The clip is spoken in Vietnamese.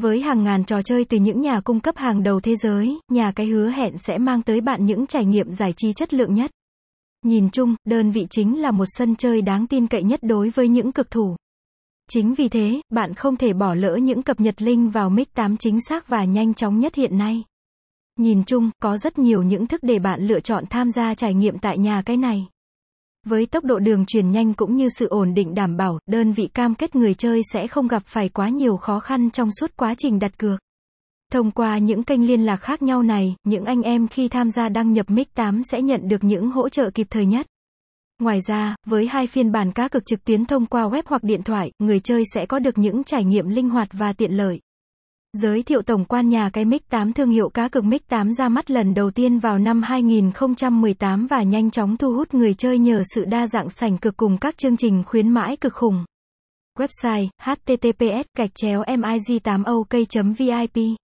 Với hàng ngàn trò chơi từ những nhà cung cấp hàng đầu thế giới, nhà cái hứa hẹn sẽ mang tới bạn những trải nghiệm giải trí chất lượng nhất. Nhìn chung, đơn vị chính là một sân chơi đáng tin cậy nhất đối với những cực thủ. Chính vì thế, bạn không thể bỏ lỡ những cập nhật link vào mic 8 chính xác và nhanh chóng nhất hiện nay. Nhìn chung, có rất nhiều những thức để bạn lựa chọn tham gia trải nghiệm tại nhà cái này. Với tốc độ đường truyền nhanh cũng như sự ổn định đảm bảo, đơn vị cam kết người chơi sẽ không gặp phải quá nhiều khó khăn trong suốt quá trình đặt cược. Thông qua những kênh liên lạc khác nhau này, những anh em khi tham gia đăng nhập mic 8 sẽ nhận được những hỗ trợ kịp thời nhất. Ngoài ra, với hai phiên bản cá cược trực tuyến thông qua web hoặc điện thoại, người chơi sẽ có được những trải nghiệm linh hoạt và tiện lợi. Giới thiệu tổng quan nhà cái mix 8 thương hiệu cá cược mix 8 ra mắt lần đầu tiên vào năm 2018 và nhanh chóng thu hút người chơi nhờ sự đa dạng sảnh cực cùng các chương trình khuyến mãi cực khủng. Website https gạch chéo mig 8 ok vip